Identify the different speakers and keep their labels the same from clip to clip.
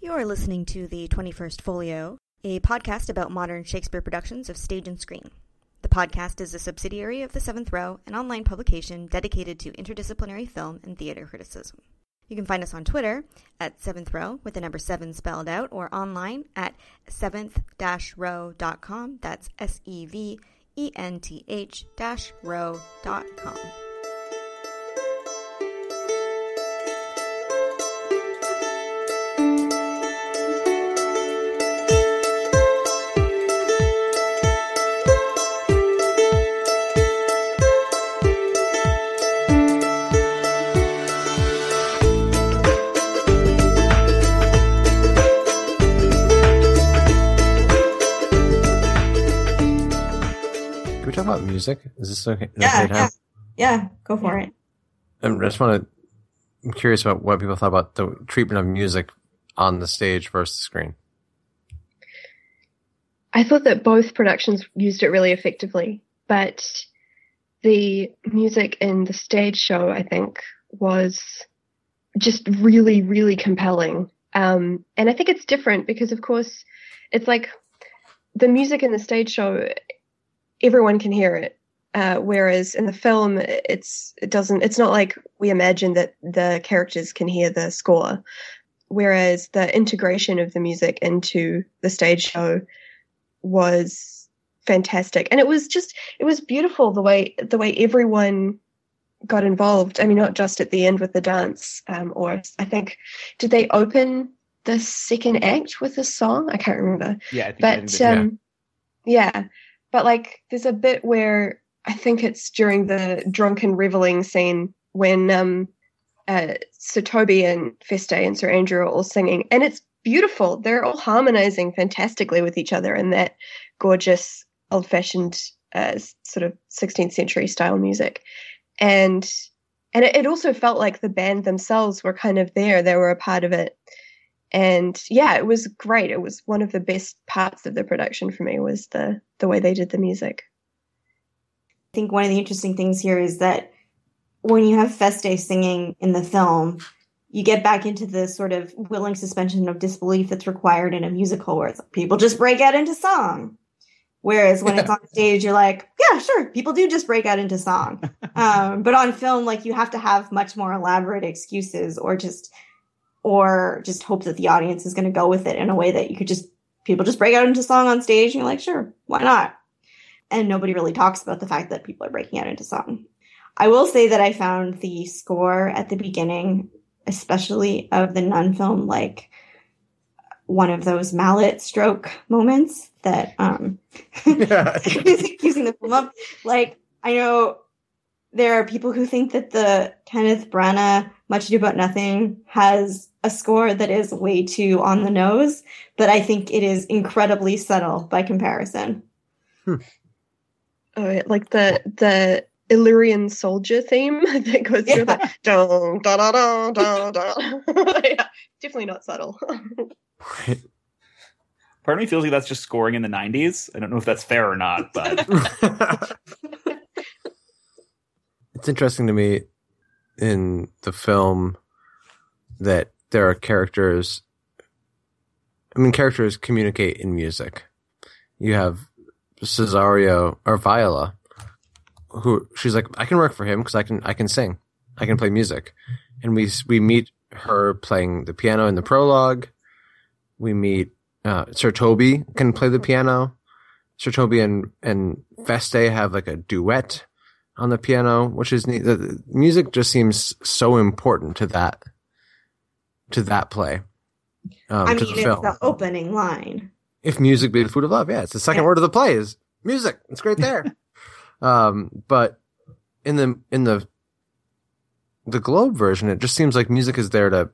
Speaker 1: You're listening to the 21st Folio, a podcast about modern Shakespeare productions of stage and screen. The podcast is a subsidiary of The Seventh Row, an online publication dedicated to interdisciplinary film and theater criticism. You can find us on Twitter at Seventh Row with the number seven spelled out, or online at seventh-row.com. That's S E V E N T H
Speaker 2: music? Is this okay?
Speaker 3: Yeah, yeah,
Speaker 2: have?
Speaker 3: yeah. Go for it.
Speaker 2: Um, I just want to. I'm curious about what people thought about the treatment of music on the stage versus the screen.
Speaker 4: I thought that both productions used it really effectively, but the music in the stage show, I think, was just really, really compelling. Um, and I think it's different because, of course, it's like the music in the stage show, everyone can hear it. Uh, whereas in the film, it's it doesn't. It's not like we imagine that the characters can hear the score. Whereas the integration of the music into the stage show was fantastic and it was just it was beautiful the way the way everyone got involved i mean not just at the end with the dance um, or i think did they open the second act with a song i can't remember
Speaker 5: Yeah, I think I think
Speaker 4: but
Speaker 5: they-
Speaker 4: um yeah but like there's a bit where i think it's during the drunken reveling scene when um uh sir toby and feste and sir andrew are all singing. And it's beautiful. They're all harmonizing fantastically with each other in that gorgeous old-fashioned uh, sort of 16th century style music. And and it, it also felt like the band themselves were kind of there. They were a part of it and yeah it was great it was one of the best parts of the production for me was the the way they did the music
Speaker 3: I think one of the interesting things here is that when you have Feste singing in the film, you get back into the sort of willing suspension of disbelief that's required in a musical where it's like, people just break out into song. Whereas when it's on stage, you're like, yeah, sure, people do just break out into song. Um, but on film, like you have to have much more elaborate excuses or just, or just hope that the audience is going to go with it in a way that you could just, people just break out into song on stage and you're like, sure, why not? And nobody really talks about the fact that people are breaking out into song. I will say that I found the score at the beginning, especially of the Nunn film, like one of those mallet stroke moments that um using the film up. Like I know there are people who think that the Kenneth Branagh Much Ado About Nothing has a score that is way too on the nose, but I think it is incredibly subtle by comparison.
Speaker 4: oh like the the illyrian soldier theme that goes through
Speaker 3: Yeah.
Speaker 4: the dun, dun, dun, dun, dun, dun. yeah, definitely not subtle
Speaker 2: Right.
Speaker 5: Part of me feels like that's just scoring in the '90s. I don't know if that's fair or not, but
Speaker 2: it's interesting to me in the film that there are characters. I mean, characters communicate in music. You have Cesario or Viola, who she's like, I can work for him because I can I can sing, I can play music, and we we meet her playing the piano in the prologue. We meet uh, Sir Toby can play the piano. Sir Toby and and Feste have like a duet on the piano, which is neat. The, the music just seems so important to that to that play. Um,
Speaker 3: I mean,
Speaker 2: the
Speaker 3: it's
Speaker 2: film.
Speaker 3: the opening line.
Speaker 2: if music be the food of love, yeah, it's the second
Speaker 3: Yeah.
Speaker 2: word of the play is music. It's great there. um, but in the in the the Globe version, it just seems like music is there to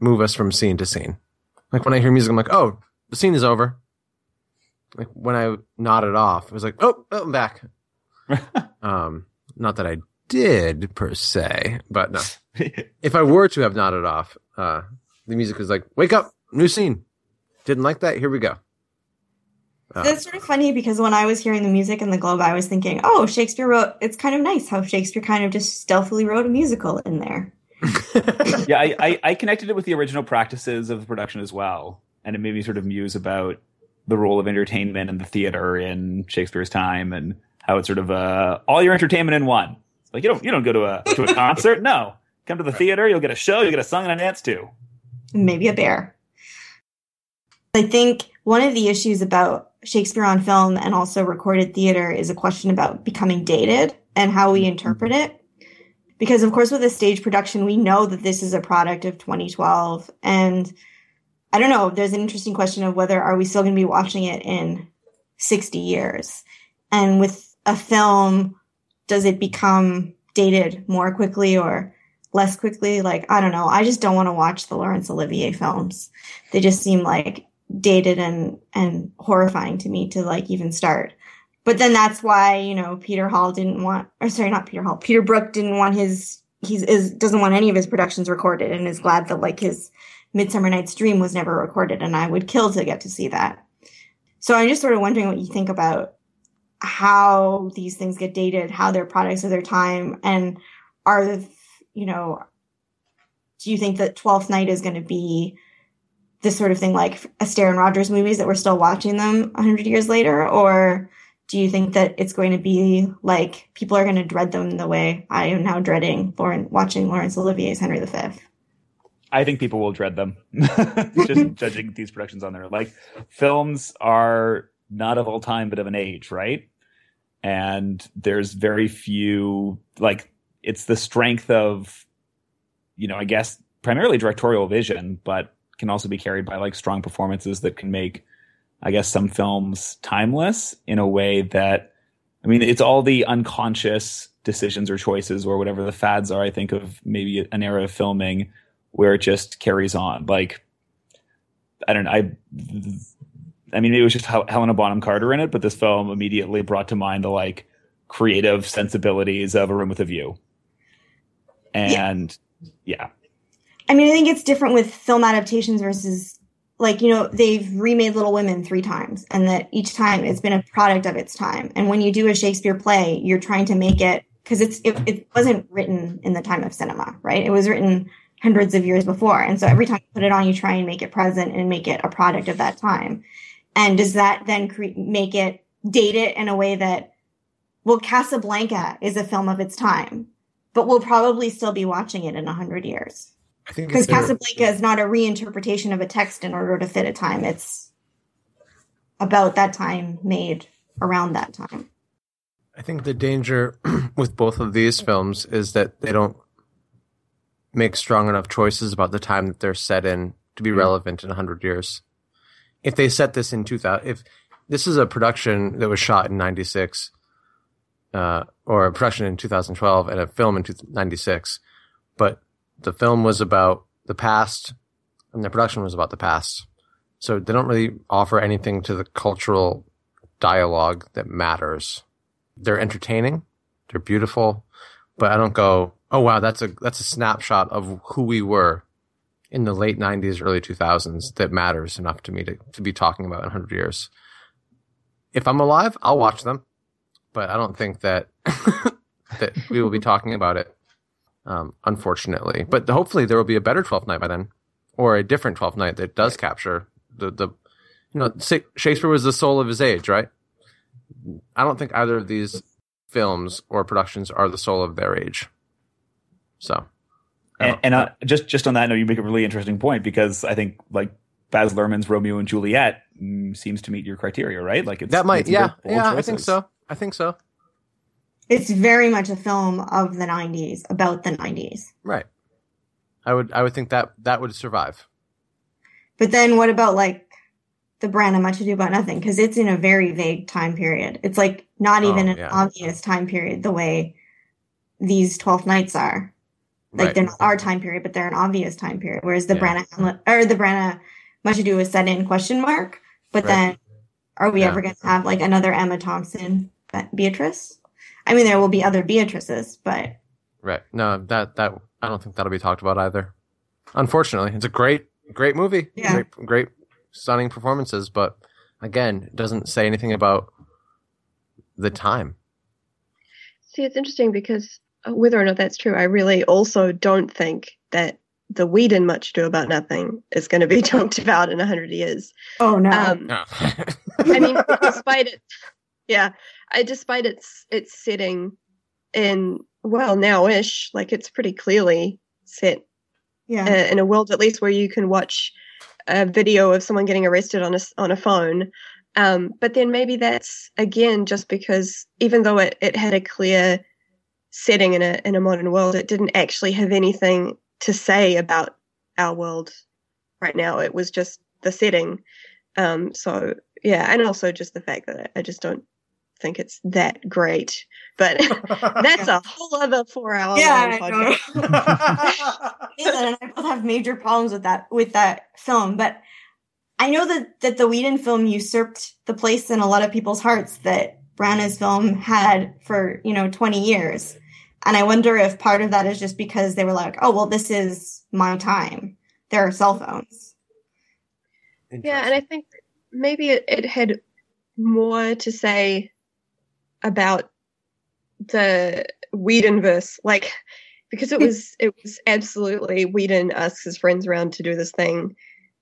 Speaker 2: move us from scene to scene. Like when I hear music, I'm like, oh, the scene is over. Like when I nodded off, it was like, oh, oh I'm back. um, not that I did per se, but no. If I were to have nodded off, uh, the music was like, wake up, new scene. Didn't like that. Here we go. Uh,
Speaker 3: It's sort of funny because when I was hearing the music in the Globe, I was thinking, oh, Shakespeare wrote, it's kind of nice how Shakespeare kind of just stealthily wrote a musical in there.
Speaker 5: yeah, I, I, I connected it with the original practices of the production as well, and it made me sort of muse about the role of entertainment and the theater in Shakespeare's time and how it's sort of uh, all your entertainment in one. Like you don't you don't go to a to a concert. No, come to the theater. You'll get a show. you'll get a song and a dance too.
Speaker 3: Maybe a bear. I think one of the issues about Shakespeare on film and also recorded theater is a question about becoming dated and how we mm-hmm. interpret it. Because of course, with a stage production, we know that this is a product of 2012, and I don't know. There's an interesting question of whether are we still going to be watching it in 60 years, and with a film, does it become dated more quickly or less quickly? Like I don't know. I just don't want to watch the Laurence Olivier films. They just seem like dated and and horrifying to me to like even start. But then that's why you know Peter Hall didn't want, or sorry, not Peter Hall. Peter Brook didn't want his he's is doesn't want any of his productions recorded, and is glad that like his Midsummer Night's Dream was never recorded, and I would kill to get to see that. So I'm just sort of wondering what you think about how these things get dated, how they're products of their time, and are you know, do you think that Twelfth Night is going to be this sort of thing like Astaire and Rogers movies that we're still watching them 100 years later? Or do you think that it's going to be like people are going to dread them the way I am now dreading Lauren, watching Laurence Olivier's Henry V?
Speaker 5: I think people will dread them. Just judging these productions on their Like films are not of all time, but of an age, right? And there's very few like it's the strength of, you know, I guess primarily directorial vision, but can also be carried by like strong performances that can make, I guess, some films timeless in a way that, I mean, it's all the unconscious decisions or choices or whatever the fads are. I think of maybe an era of filming where it just carries on. Like, I don't know. I, I mean, it was just Helena Bonham Carter in it, but this film immediately brought to mind the like creative sensibilities of A Room with a View. And yeah. yeah.
Speaker 3: I mean, I think it's different with film adaptations versus like, you know, they've remade Little Women three times and that each time it's been a product of its time. And when you do a Shakespeare play, you're trying to make it because it's it, it wasn't written in the time of cinema, right? It was written hundreds of years before. And so every time you put it on, you try and make it present and make it a product of that time. And does that then cre- make it date it in a way that, well, Casablanca is a film of its time, but we'll probably still be watching it in a hundred years. I think because Casablanca is not a reinterpretation of a text in order to fit a time. It's about that time made around that time.
Speaker 2: I think the danger with both of these films is that they don't make strong enough choices about the time that they're set in to be mm-hmm. relevant in 100 years. If they set this in 2000, if this is a production that was shot in 96, uh, or a production in 2012 and a film in 96, but the film was about the past and the production was about the past. So they don't really offer anything to the cultural dialogue that matters. They're entertaining, they're beautiful, but I don't go, "Oh wow, that's a that's a snapshot of who we were in the late 90s, early 2000s that matters enough to me to, to be talking about in 100 years." If I'm alive, I'll watch them, but I don't think that that we will be talking about it um, unfortunately. But hopefully there will be a better 12th night by then, or a different 12th night that does capture the, the, you know, Shakespeare was the soul of his age, right? I don't think either of these films or productions are the soul of their age. So.
Speaker 5: And, and uh, just just on that note, you make a really interesting point because I think like Baz Luhrmann's Romeo and Juliet mm, seems to meet your criteria, right? Like it's
Speaker 2: that might, yeah, yeah, choices. I think so. I think so.
Speaker 3: It's very much a film of the 90s about the 90s
Speaker 2: right. I would i would think that that would survive.
Speaker 3: But then what about like the Branagh much ado about nothing? Because it's in a very vague time period. It's like not oh, even oh, an obvious time period the way these 12 nights are. Like right. they're not our time period but they're an obvious time period. Whereas the yeah. Branagh or the Branagh much ado is set in question mark but right. then are we yeah. ever going to have like another emma thompson beatrice I mean, there will be other Beatrices, but
Speaker 2: right. No, that that I don't think that'll be talked about either. Unfortunately, it's a great great movie. Yeah. Great, great stunning performances, but again, it doesn't say anything about the time.
Speaker 4: See, it's interesting because whether or not that's true, I really also don't think that the Whedon Much Ado About Nothing is going to be talked about in a hundred years.
Speaker 3: Oh no!
Speaker 4: Um, I mean, despite it, yeah, I despite its its setting in well now-ish, like it's pretty clearly set
Speaker 3: yeah.
Speaker 4: uh, in a world at least where you can watch a video of someone getting arrested on a on a phone. Um, but then maybe that's again just because even though it, it had a clear setting in a in a modern world, it didn't actually have anything to say about our world right now. It was just the setting. Um, so yeah, and also just the fact that I just don't think it's that great. But that's a whole other four hour
Speaker 3: yeah,
Speaker 4: long
Speaker 3: I
Speaker 4: podcast.
Speaker 3: And I both have major problems with that with that film, but I know that that the Whedon film usurped the place in a lot of people's hearts that Branagh's film had for you know twenty years, and I wonder if part of that is just because they were like, oh well, this is my time. There are cell phones.
Speaker 4: Yeah, and I think maybe it, it had more to say about the Whedonverse, like because it was it was absolutely Whedon asks his friends around to do this thing.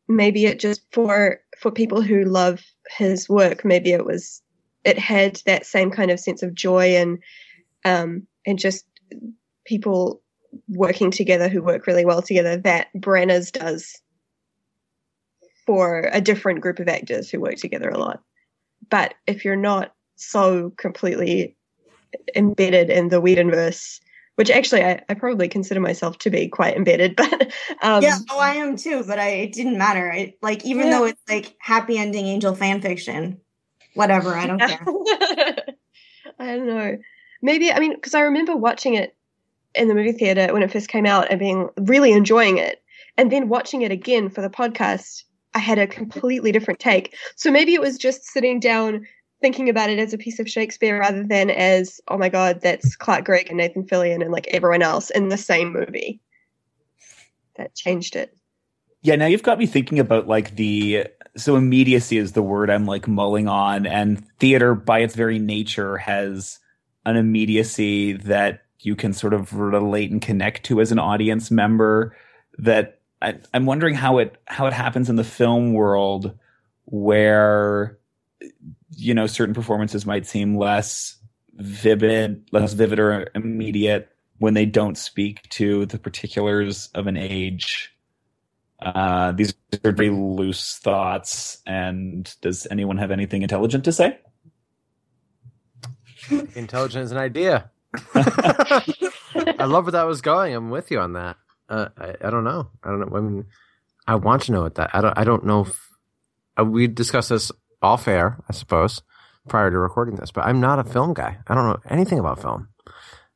Speaker 4: Maybe it just for for people who love his work, maybe it was it had that same kind of sense of joy and um and just people working together who work really well together that Branagh's does for a different group of actors who work together a lot. But if you're not so completely embedded in the Whedonverse, which actually I, I probably consider myself to be quite embedded, but um,
Speaker 3: yeah, oh, I am too. But I, it didn't matter. I, like even
Speaker 4: Yeah.
Speaker 3: though it's like happy ending angel fan fiction, whatever. I don't care.
Speaker 4: I don't know. Maybe I mean because I remember watching it in the movie theater when it first came out and being really enjoying it, and then watching it again for the podcast. I had a completely different take. So maybe it was just sitting down thinking about it as a piece of Shakespeare rather than as, oh my god, that's Clark Gregg and Nathan Fillion and like everyone else in the same movie. That changed it.
Speaker 5: Yeah, now you've got me thinking about like the so immediacy is the word I'm like mulling on, and theater by its very nature has an immediacy that you can sort of relate and connect to as an audience member. That I, I'm wondering how it how it happens in the film world, where you know certain performances might seem less vivid, less vivid or immediate when they don't speak to the particulars of an age. Uh, these are very loose thoughts. And does anyone have anything intelligent to say?
Speaker 2: Intelligent is an idea. I love where that was going. I'm with you on that. Uh, I, I don't know. I don't know. I mean, I want to know what that. I don't. I don't know. If, uh, we discussed this off air, I suppose, prior to recording this. But I'm not a film guy. I don't know anything about film,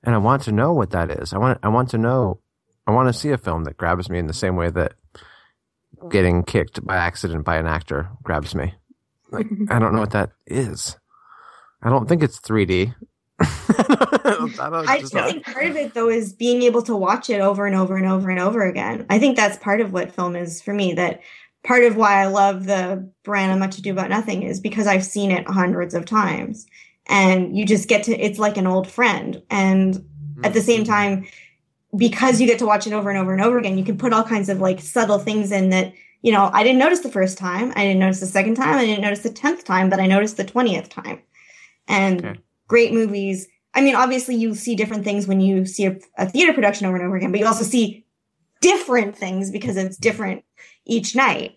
Speaker 2: and I want to know what that is. I want. I want to know. I want to see a film that grabs me in the same way that getting kicked by accident by an actor grabs me. Like I don't know what that is. I don't think it's 3D. I
Speaker 3: I think part of it though is being able to watch it over and over and over and over again. I think that's part of what film is for me. That part of why I love the Branagh Much Ado About Nothing is because I've seen it hundreds of times, and you just get to. It's like an old friend, and at the same mm-hmm. time, because you get to watch it over and over and over again, you can put all kinds of like subtle things in that. You know, I didn't notice the first time. I didn't notice the second time. I didn't notice the tenth time, but I noticed the twentieth time. And
Speaker 2: Okay.
Speaker 3: great movies. I mean, obviously, you see different things when you see a, a theater production over and over again, but you also see different things because it's different each night.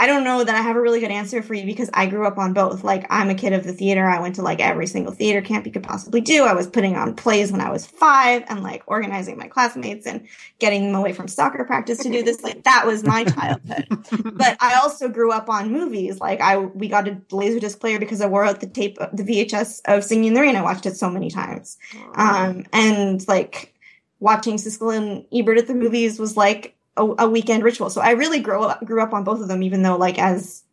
Speaker 3: I don't know that I have a really good answer for you because I grew up on both. Like, I'm a kid of the theater. I went to like every single theater camp you could possibly do. I was putting on plays when I was five and like organizing my classmates and getting them away from soccer practice to do this. Like, that was my childhood but I also grew up on movies. Like I, we got a laserdisc player because I wore out the tape, the VHS of Singing in the Rain. I watched it so many times. Um, and like watching Siskel and Ebert at the movies was like a, a weekend ritual. So I really grew up, grew up on both of them, even though like as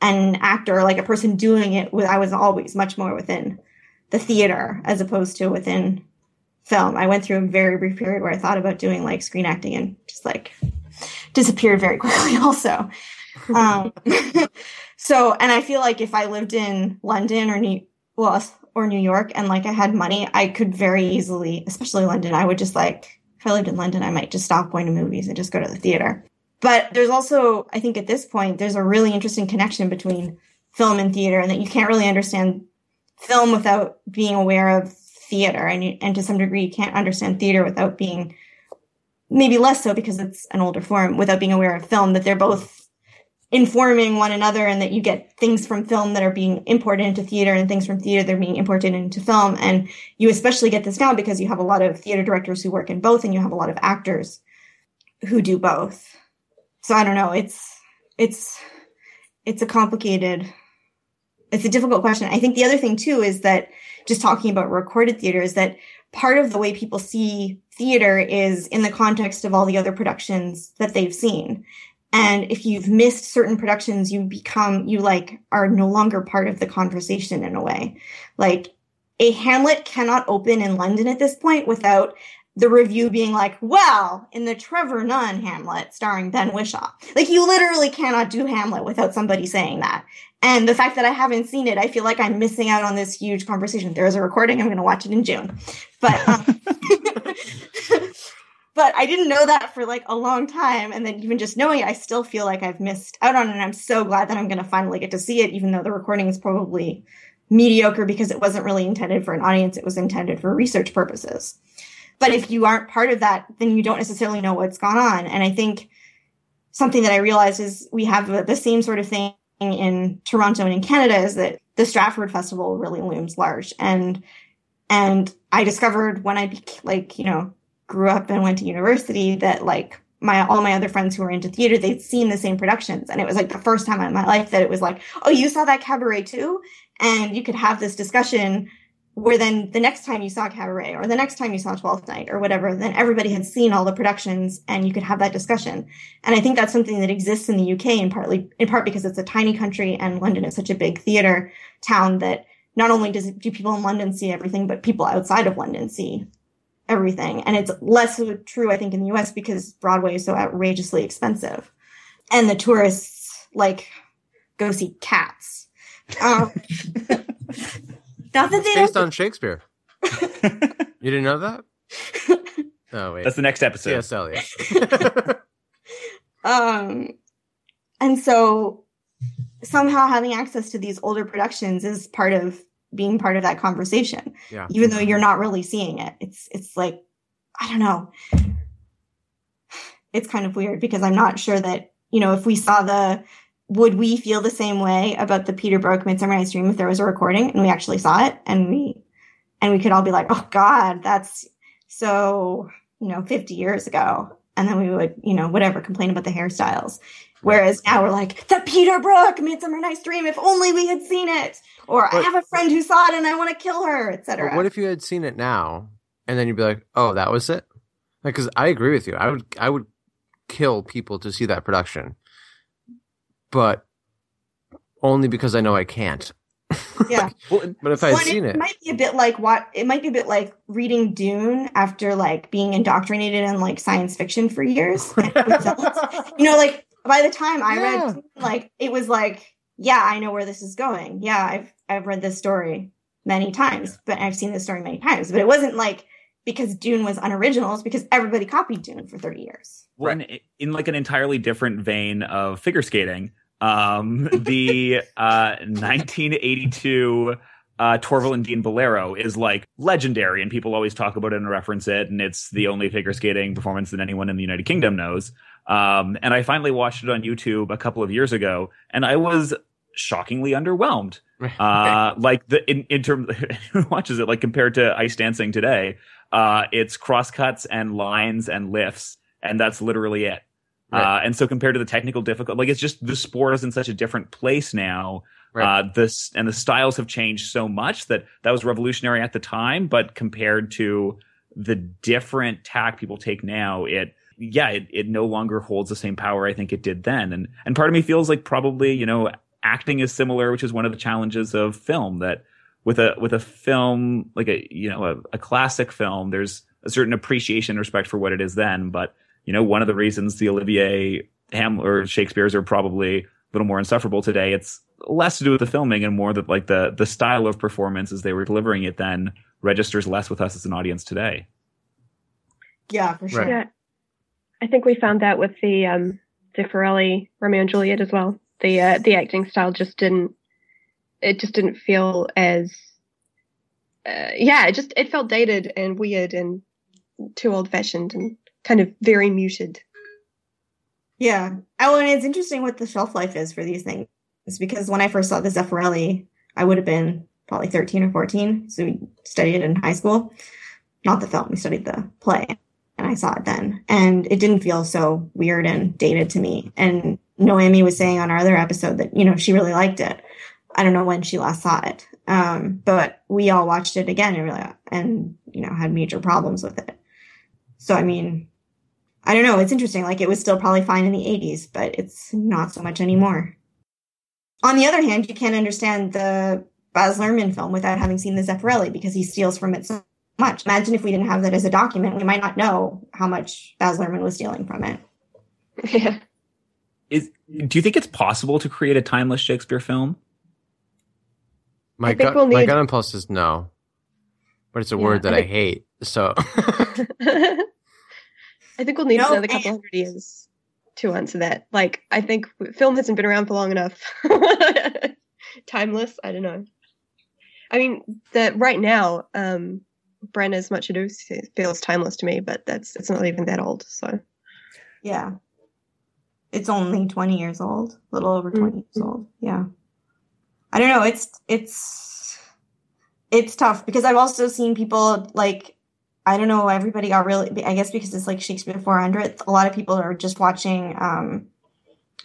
Speaker 3: an actor, like a person doing it, I was always much more within the theater as opposed to within film. I went through a very brief period where I thought about doing like screen acting and just like disappeared very quickly also. Um, so, and I feel like if I lived in London or New, well, or New York and like I had money, I could very easily, especially London, I would just like, if I lived in London, I might just stop going to movies and just go to the theater. But there's also, I think at this point, there's a really interesting connection between film and theater and that you can't really understand film without being aware of theater. And, you, and to some degree, you can't understand theater without being, maybe less so because it's an older form, without being aware of film, that they're both informing one another and that you get things from film that are being imported into theater and things from theater that are being imported into film. And you especially get this now because you have a lot of theater directors who work in both and you have a lot of actors who do both. So I don't know. It's, it's, it's a complicated, it's a difficult question. I think the other thing too is that just talking about recorded theater is that part of the way people see theater is in the context of all the other productions that they've seen. And if you've missed certain productions, you become, you like are no longer part of the conversation in a way. Like a Hamlet cannot open in London at this point without the review being like, well, in the Trevor Nunn Hamlet starring Ben Whishaw Like you literally cannot do Hamlet without somebody saying that. And the fact that I haven't seen it, I feel like I'm missing out on this huge conversation. There is a recording. I'm going to watch it in June. But, um, but I didn't know that for like a long time. And then even just knowing it, I still feel like I've missed out on it. And I'm so glad that I'm going to finally get to see it, even though the recording is probably mediocre because it wasn't really intended for an audience. It was intended for research purposes. But if you aren't part of that, then you don't necessarily know what's gone on. And I think something that I realized is we have the same sort of thing in Toronto and in Canada is that the Stratford Festival really looms large. And, and I discovered when I, like, you know, grew up and went to university that like my all my other friends who were into theater they'd seen the same productions. And it was like the first time in my life that it was like oh you saw that cabaret too? And you could have this discussion where then the next time you saw cabaret or the next time you saw 12th night or whatever then everybody had seen all the productions and you could have that discussion. And i think that's something that exists in the uk in partly in part because it's a tiny country and london is such a big theater town that not only does do people in london see everything but people outside of london see everything. And it's less true, I think, in the US because Broadway is so outrageously expensive. And the tourists like go see cats. Um, not that they
Speaker 2: based on Shakespeare. you didn't know that?
Speaker 5: Oh wait. That's the next episode.
Speaker 2: Yes, Eliot.
Speaker 3: um and so somehow having access to these older productions is part of being part of that conversation
Speaker 2: yeah.
Speaker 3: even though you're not really seeing it. It's it's like i don't know. It's kind of weird because i'm not sure that you know if we saw the would we feel the same way about the peter brook midsummer night's dream if there was a recording and we actually saw it and we and we could all be like oh god that's so you know 50 years ago and then we would you know whatever complain about the hairstyles Whereas now we're like, the Peter Brook Midsummer Night's Dream, if only we had seen it. Or but, I have a friend who saw it and I want to kill her, etc.
Speaker 2: What if you had seen it now and then you'd be like, oh, that was it? Like, cause I agree with you. I would, I would kill people to see that production, but only because I know I can't.
Speaker 3: Yeah.
Speaker 2: like, but if I had seen it,
Speaker 3: it might be a bit like what it might be a bit like reading Dune after like being indoctrinated in like science fiction for years. you know, like by the time I yeah. read, like it was like, yeah, I know where this is going. Yeah, I've I've read this story many times, but I've seen this story many times. But it wasn't like because Dune was unoriginal; it's because everybody copied Dune for thirty years.
Speaker 5: Well, in, in like an entirely different vein of figure skating, um, the uh, 1982 uh, Torvill and Dean Bolero is like legendary, and people always talk about it and reference it, and it's the only figure skating performance that anyone in the United Kingdom knows. Um, and I finally watched it on YouTube a couple of years ago, and I was shockingly underwhelmed. Uh, like the in, in terms who watches it, like compared to ice dancing today, uh, it's crosscuts and lines and lifts, and that's literally it. Right. Uh, and so compared to the technical difficulty, like it's just the sport is in such a different place now. Right. Uh, this and the styles have changed so much that that was revolutionary at the time, but compared to the different tack people take now, it yeah, it, it no longer holds the same power I think it did then. And and part of me feels like probably, you know, acting is similar, which is one of the challenges of film that with a with a film like a you know a, a classic film, there's a certain appreciation and respect for what it is then. But, you know, one of the reasons the Olivier Ham or Shakespeare's are probably a little more insufferable today. It's less to do with the filming and more that like the the style of performance as they were delivering it then registers less with us as an audience today.
Speaker 3: Yeah, for sure.
Speaker 2: Right.
Speaker 4: Yeah. I think we found that with the um the Zeffirelli Romeo and Juliet as well. The uh, the acting style just didn't it just didn't feel as uh, yeah, it just it felt dated and weird and too old fashioned and kind of very muted.
Speaker 3: Yeah. Oh, and it's interesting what the shelf life is for these things. Because when I first saw the Zeffirelli, I would have been probably 13 or 14. So we studied it in high school. Not the film, we studied the play. And I saw it then. And it didn't feel so weird and dated to me. And Noemi was saying on our other episode that, you know, she really liked it. I don't know when she last saw it. Um, but we all watched it again and really, and, you know, had major problems with it. So, I mean, I don't know. It's interesting. Like it was still probably fine in the 80s, but it's not so much anymore. On the other hand, you can't understand the Baz Luhrmann film without having seen the Zeffirelli because he steals from it so much. Imagine if we didn't have that as a document, we might not know how much Baz Luhrmann was stealing from it.
Speaker 4: yeah.
Speaker 5: Is do you think it's possible to create a timeless Shakespeare film?
Speaker 2: My
Speaker 4: I
Speaker 2: gut,
Speaker 4: we'll
Speaker 2: my
Speaker 4: need-
Speaker 2: gut impulse is no, but it's a
Speaker 4: Yeah,
Speaker 2: word that
Speaker 4: I
Speaker 2: I hate. So
Speaker 4: I think we'll need
Speaker 3: No,
Speaker 4: another couple hundred years to answer that. Like, I think film hasn't been around for long enough. Timeless, I don't know. I mean, the right now, um, Branagh's Much Ado feels timeless to me, but that's it's not even that old. So
Speaker 3: Yeah. It's only 20 years old, a little over 20 years
Speaker 4: Mhm.
Speaker 3: old. Yeah. I don't know. It's, it's, it's tough because I've also seen people like, I don't know, everybody got really, I guess because it's like Shakespeare 400th, a lot of people are just watching, um,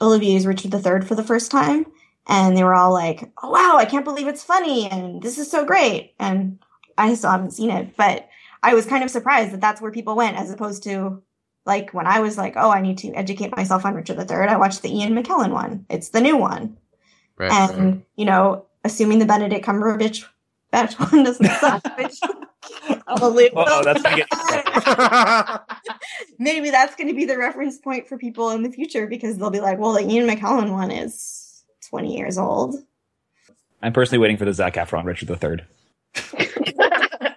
Speaker 3: Olivier's Richard III for the first time. And they were all like, oh, wow, I can't believe it's funny. And this is so great. And I still haven't seen it, but I was kind of surprised that that's where people went as opposed to like when I was like, oh, I need to educate myself on Richard III, I watched the Ian McKellen one. It's the new one.
Speaker 2: right,
Speaker 3: and, you know, assuming the Benedict Cumberbatch batch one doesn't suck, which I'll
Speaker 5: Uh-oh, that's gonna get-
Speaker 3: Maybe that's going to be the reference point for people in the future because they'll be like, well, the Ian McKellen one is 20 years old.
Speaker 5: I'm personally waiting for the Zac Efron Richard III.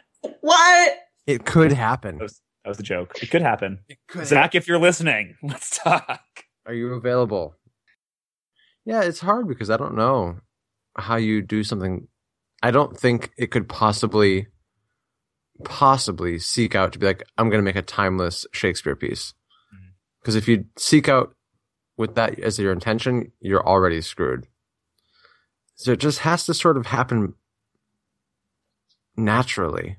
Speaker 3: What?
Speaker 2: it could happen.
Speaker 5: That was, that was the joke. It could happen.
Speaker 2: It could
Speaker 5: Zach, if you're listening, let's talk.
Speaker 2: Are you available? Yeah, it's hard because I don't know how you do something. I don't think it could possibly, possibly seek out to be like, I'm going to make a timeless Shakespeare piece.
Speaker 5: Mm-hmm.
Speaker 2: Because if you seek out with that as your intention, you're already screwed. So it just has to sort of happen naturally.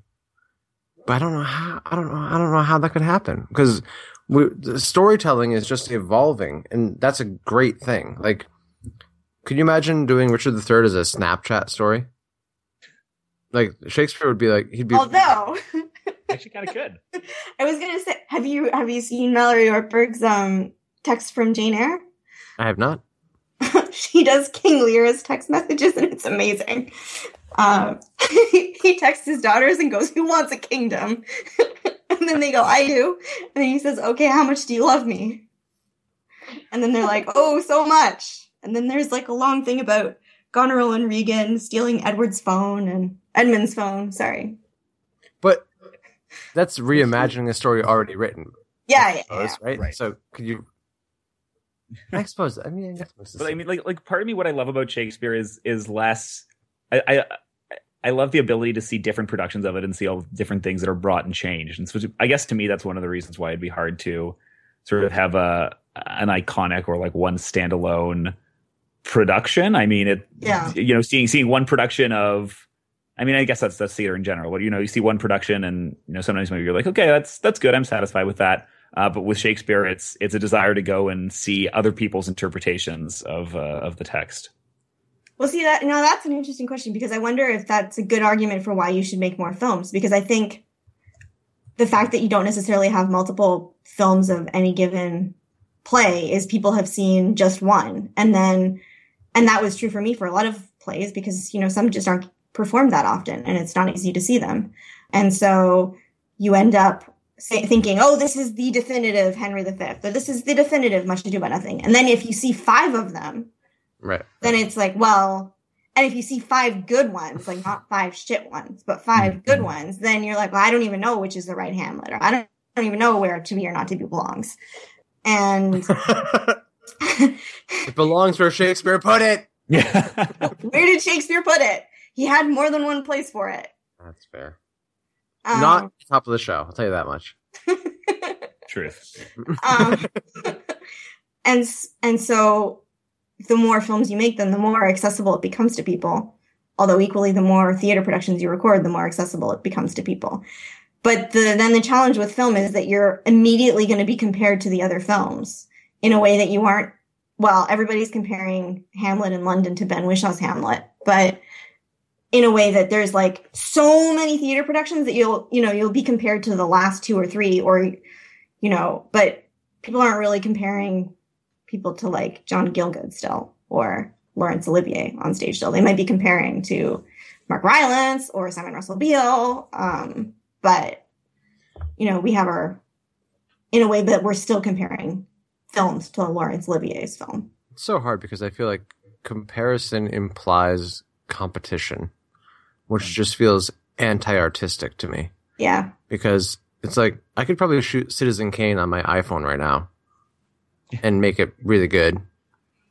Speaker 2: But I don't know how. I don't know. I don't know how that could happen because we, the storytelling is just evolving, and that's a great thing. Like, could you imagine doing Richard III as a Snapchat story? Like Shakespeare would be like, he'd be.
Speaker 3: Although,
Speaker 5: Actually, kind of could.
Speaker 3: I was going to say, have you have you seen Mallory Ortberg's um, text from Jane Eyre?
Speaker 2: I have not.
Speaker 3: she does King Lear's text messages, and it's amazing. Um, he texts his daughters and goes, "Who wants a kingdom?" and then they go, "I do." And then he says, "Okay, how much do you love me?" And then they're like, "Oh, so much." And then there's like a long thing about Goneril and Regan stealing Edward's phone and Edmund's phone. Sorry.
Speaker 2: But that's reimagining a story already written.
Speaker 3: Yeah,
Speaker 2: I
Speaker 3: yeah, yeah.
Speaker 2: right?
Speaker 5: Right.
Speaker 2: So could you? I suppose. I mean, I guess it's the
Speaker 5: But I mean, like, like part of me, what I love about Shakespeare is is less. I, I I love the ability to see different productions of it and see all the different things that are brought and changed. And so, I guess to me, that's one of the reasons why it'd be hard to sort of have a an iconic or like one standalone production. I mean, it.
Speaker 3: Yeah.
Speaker 5: You know, seeing seeing one production of. I mean, I guess that's that's theater in general. But you know, you see one production, and you know, sometimes maybe you're like, okay, that's that's good. I'm satisfied with that. Uh, but with Shakespeare, it's it's a desire to go and see other people's interpretations of uh, of the text.
Speaker 3: Well, see that now that's an interesting question because I wonder if that's a good argument for why you should make more films because I think the fact that you don't necessarily have multiple films of any given play is people have seen just one and then and that was true for me for a lot of plays because you know some just aren't performed that often and it's not easy to see them and so you end up thinking oh this is the definitive henry v or this is the definitive much ado about nothing and then if you see five of them
Speaker 2: Right.
Speaker 3: then it's like, well, and if you see five good ones, like not five shit ones, but 5 mm-hmm. good ones, then you're like, well, I don't even know which is the right Hamlet, or I don't, I don't even know where to be or not to be belongs. And
Speaker 2: it belongs where Shakespeare put it.
Speaker 5: Yeah.
Speaker 3: where did Shakespeare put it? He had more than one place for it.
Speaker 2: That's fair.
Speaker 3: Um,
Speaker 2: Not top of the show. I'll tell you that much.
Speaker 5: Truth.
Speaker 3: um, and and so the more films you make then the more accessible it becomes to people although equally the more theater productions you record the more accessible it becomes to people but the then the challenge with film is that you're immediately going to be compared to the other films in a way that you aren't well everybody's comparing hamlet in london to ben whishaw's hamlet but in a way that there's like so many theater productions that you'll you know you'll be compared to the last two or three or you know but people aren't really comparing people to like John Gielgud still or Laurence Olivier on stage still. They might be comparing to Mark Rylance or Simon Russell Beale. Um, but you know, we have our in a way that we're still comparing films to Laurence Olivier's film.
Speaker 2: It's so hard because I feel like comparison implies competition, which just feels anti-artistic to me.
Speaker 3: Yeah.
Speaker 2: Because it's like I could probably shoot Citizen Kane on my iPhone right now and make it really good,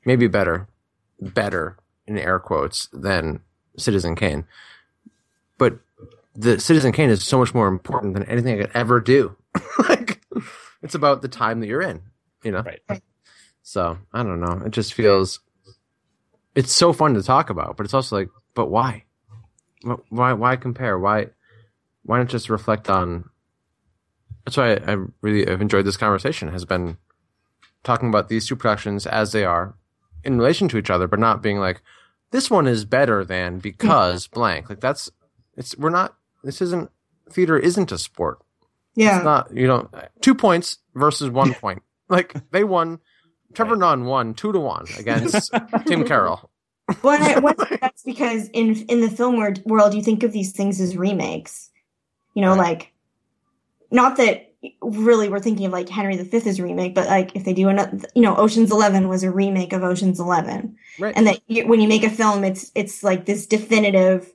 Speaker 2: maybe better, better in air quotes than Citizen Kane. But the Citizen Kane is so much more important than anything I could ever do. like it's about the time that you're in, you know.
Speaker 5: Right.
Speaker 2: So I don't know. It just feels it's so fun to talk about, but it's also like, but why? Why? Why compare? Why? Why not just reflect on? That's why I, I really have enjoyed this conversation. Has been talking about these two productions as they are in relation to each other, but not being like this one is better than because mm-hmm. blank. Like that's it's we're not. This isn't theater. Isn't a sport.
Speaker 3: Yeah.
Speaker 2: It's not you know two points versus one point. Like they won. Trevor
Speaker 5: Right.
Speaker 2: Nunn won two to one against Tim Carroll.
Speaker 3: well, I, what, that's because in in the film world, you think of these things as remakes. You know,
Speaker 2: Right.
Speaker 3: like not that really we're thinking of like Henry V as a remake, but like if they do another, you know, Ocean's Eleven was a remake of Ocean's Eleven,
Speaker 2: Right.
Speaker 3: and that you, when you make a film, it's it's like this definitive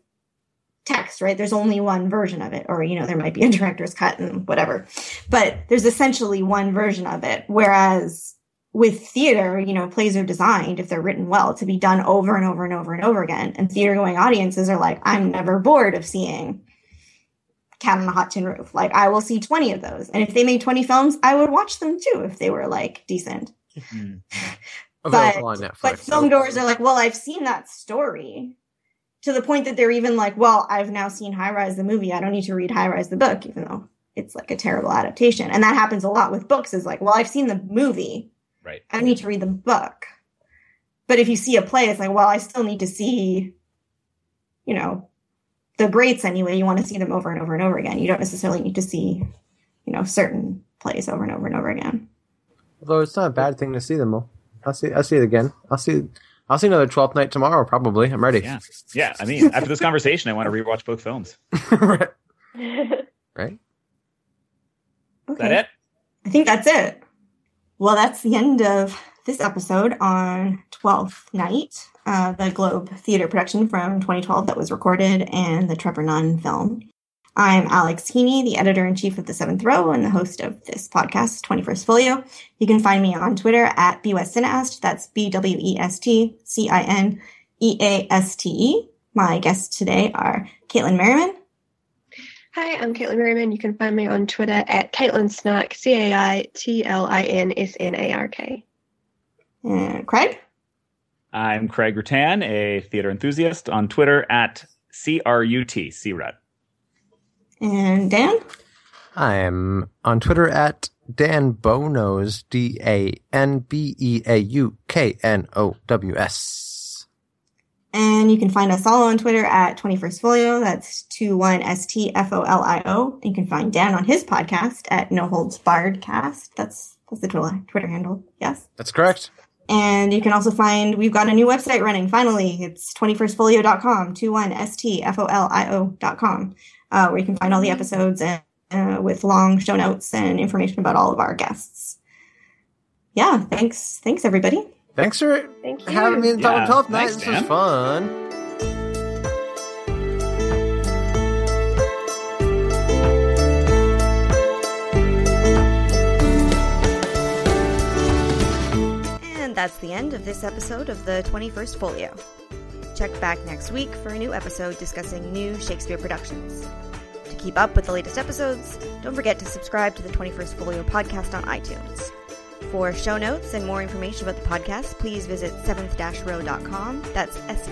Speaker 3: text, right? There's only one version of it, or you know, there might be a director's cut and whatever, but there's essentially one version of it. Whereas with theater, you know, plays are designed, if they're written well, to be done over and over and over and over again. And theater going audiences are like, I'm never bored of seeing Cat on a Hot Tin Roof. Like, I will see 20 of those. And if they made 20 films, I would watch them too if they were like decent.
Speaker 5: Mm.
Speaker 2: On Netflix.
Speaker 3: But film goers are like, well, I've seen that story to the point that they're even like, well, I've now seen High Rise the movie. I don't need to read High Rise the book, even though it's like a terrible adaptation. And that happens a lot with books is like, well, I've seen the movie.
Speaker 5: Right.
Speaker 3: I don't need to read the book. But if you see a play, it's like, well, I still need to see, you know, the greats anyway. You want to see them over and over and over again. You don't necessarily need to see, you know, certain plays over and over and over again.
Speaker 2: Although it's not a bad thing to see them all. I'll see. I'll see it again. I'll see. I'll see another Twelfth Night tomorrow. Probably. I'm ready.
Speaker 5: Yeah. Yeah. I mean, after this conversation, I want to rewatch both films.
Speaker 2: right. Right.
Speaker 5: Is that it?
Speaker 3: I think that's it. Well, that's the end of this episode on 12th Night, uh, the Globe Theater production from 2012 that was recorded and the Trevor Nunn film. I'm Alex Heeney, the editor in chief of The Seventh Row and the host of this podcast, 21st Folio. You can find me on Twitter at BWestCineaste. That's B W E S T C I N E A S T E. My guests today are Caitlin Merriman,
Speaker 4: Hi, I'm Caitlin Merriman. You can find me on Twitter at Caitlin Snark, C A I T L I N S N A R K.
Speaker 3: and Craig,
Speaker 5: I'm Craig Ruttan, a theater enthusiast on Twitter at CRUT, CRUT.
Speaker 3: And Dan.
Speaker 2: I'm on Twitter at DanBeauKnows. D A N B E A U K N O W S.
Speaker 3: And you can find us all on Twitter at 21st Folio. That's 21STFOLIO. You can find Dan on his podcast at No Holds Barred Cast. That's, that's the Twitter, Twitter handle. Yes.
Speaker 2: That's correct.
Speaker 3: And you can also find, we've got a new website running. Finally, it's 21stfolio.com, 21STFOLIO.com, uh, where you can find all the episodes and, uh, with long show notes and information about all of our guests. Yeah. Thanks. Thanks everybody.
Speaker 2: Thanks for
Speaker 4: Thank you.
Speaker 2: having me in the
Speaker 5: Yeah,
Speaker 2: top night.
Speaker 5: thanks,
Speaker 2: This
Speaker 5: Dan.
Speaker 2: was fun.
Speaker 3: And that's the end of this episode of the 21st Folio. Check back next week for a new episode discussing new Shakespeare productions. To keep up with the latest episodes, don't forget to subscribe to the 21st Folio podcast on iTunes. For show notes and more information about the podcast, please visit seventh-row.com. That's S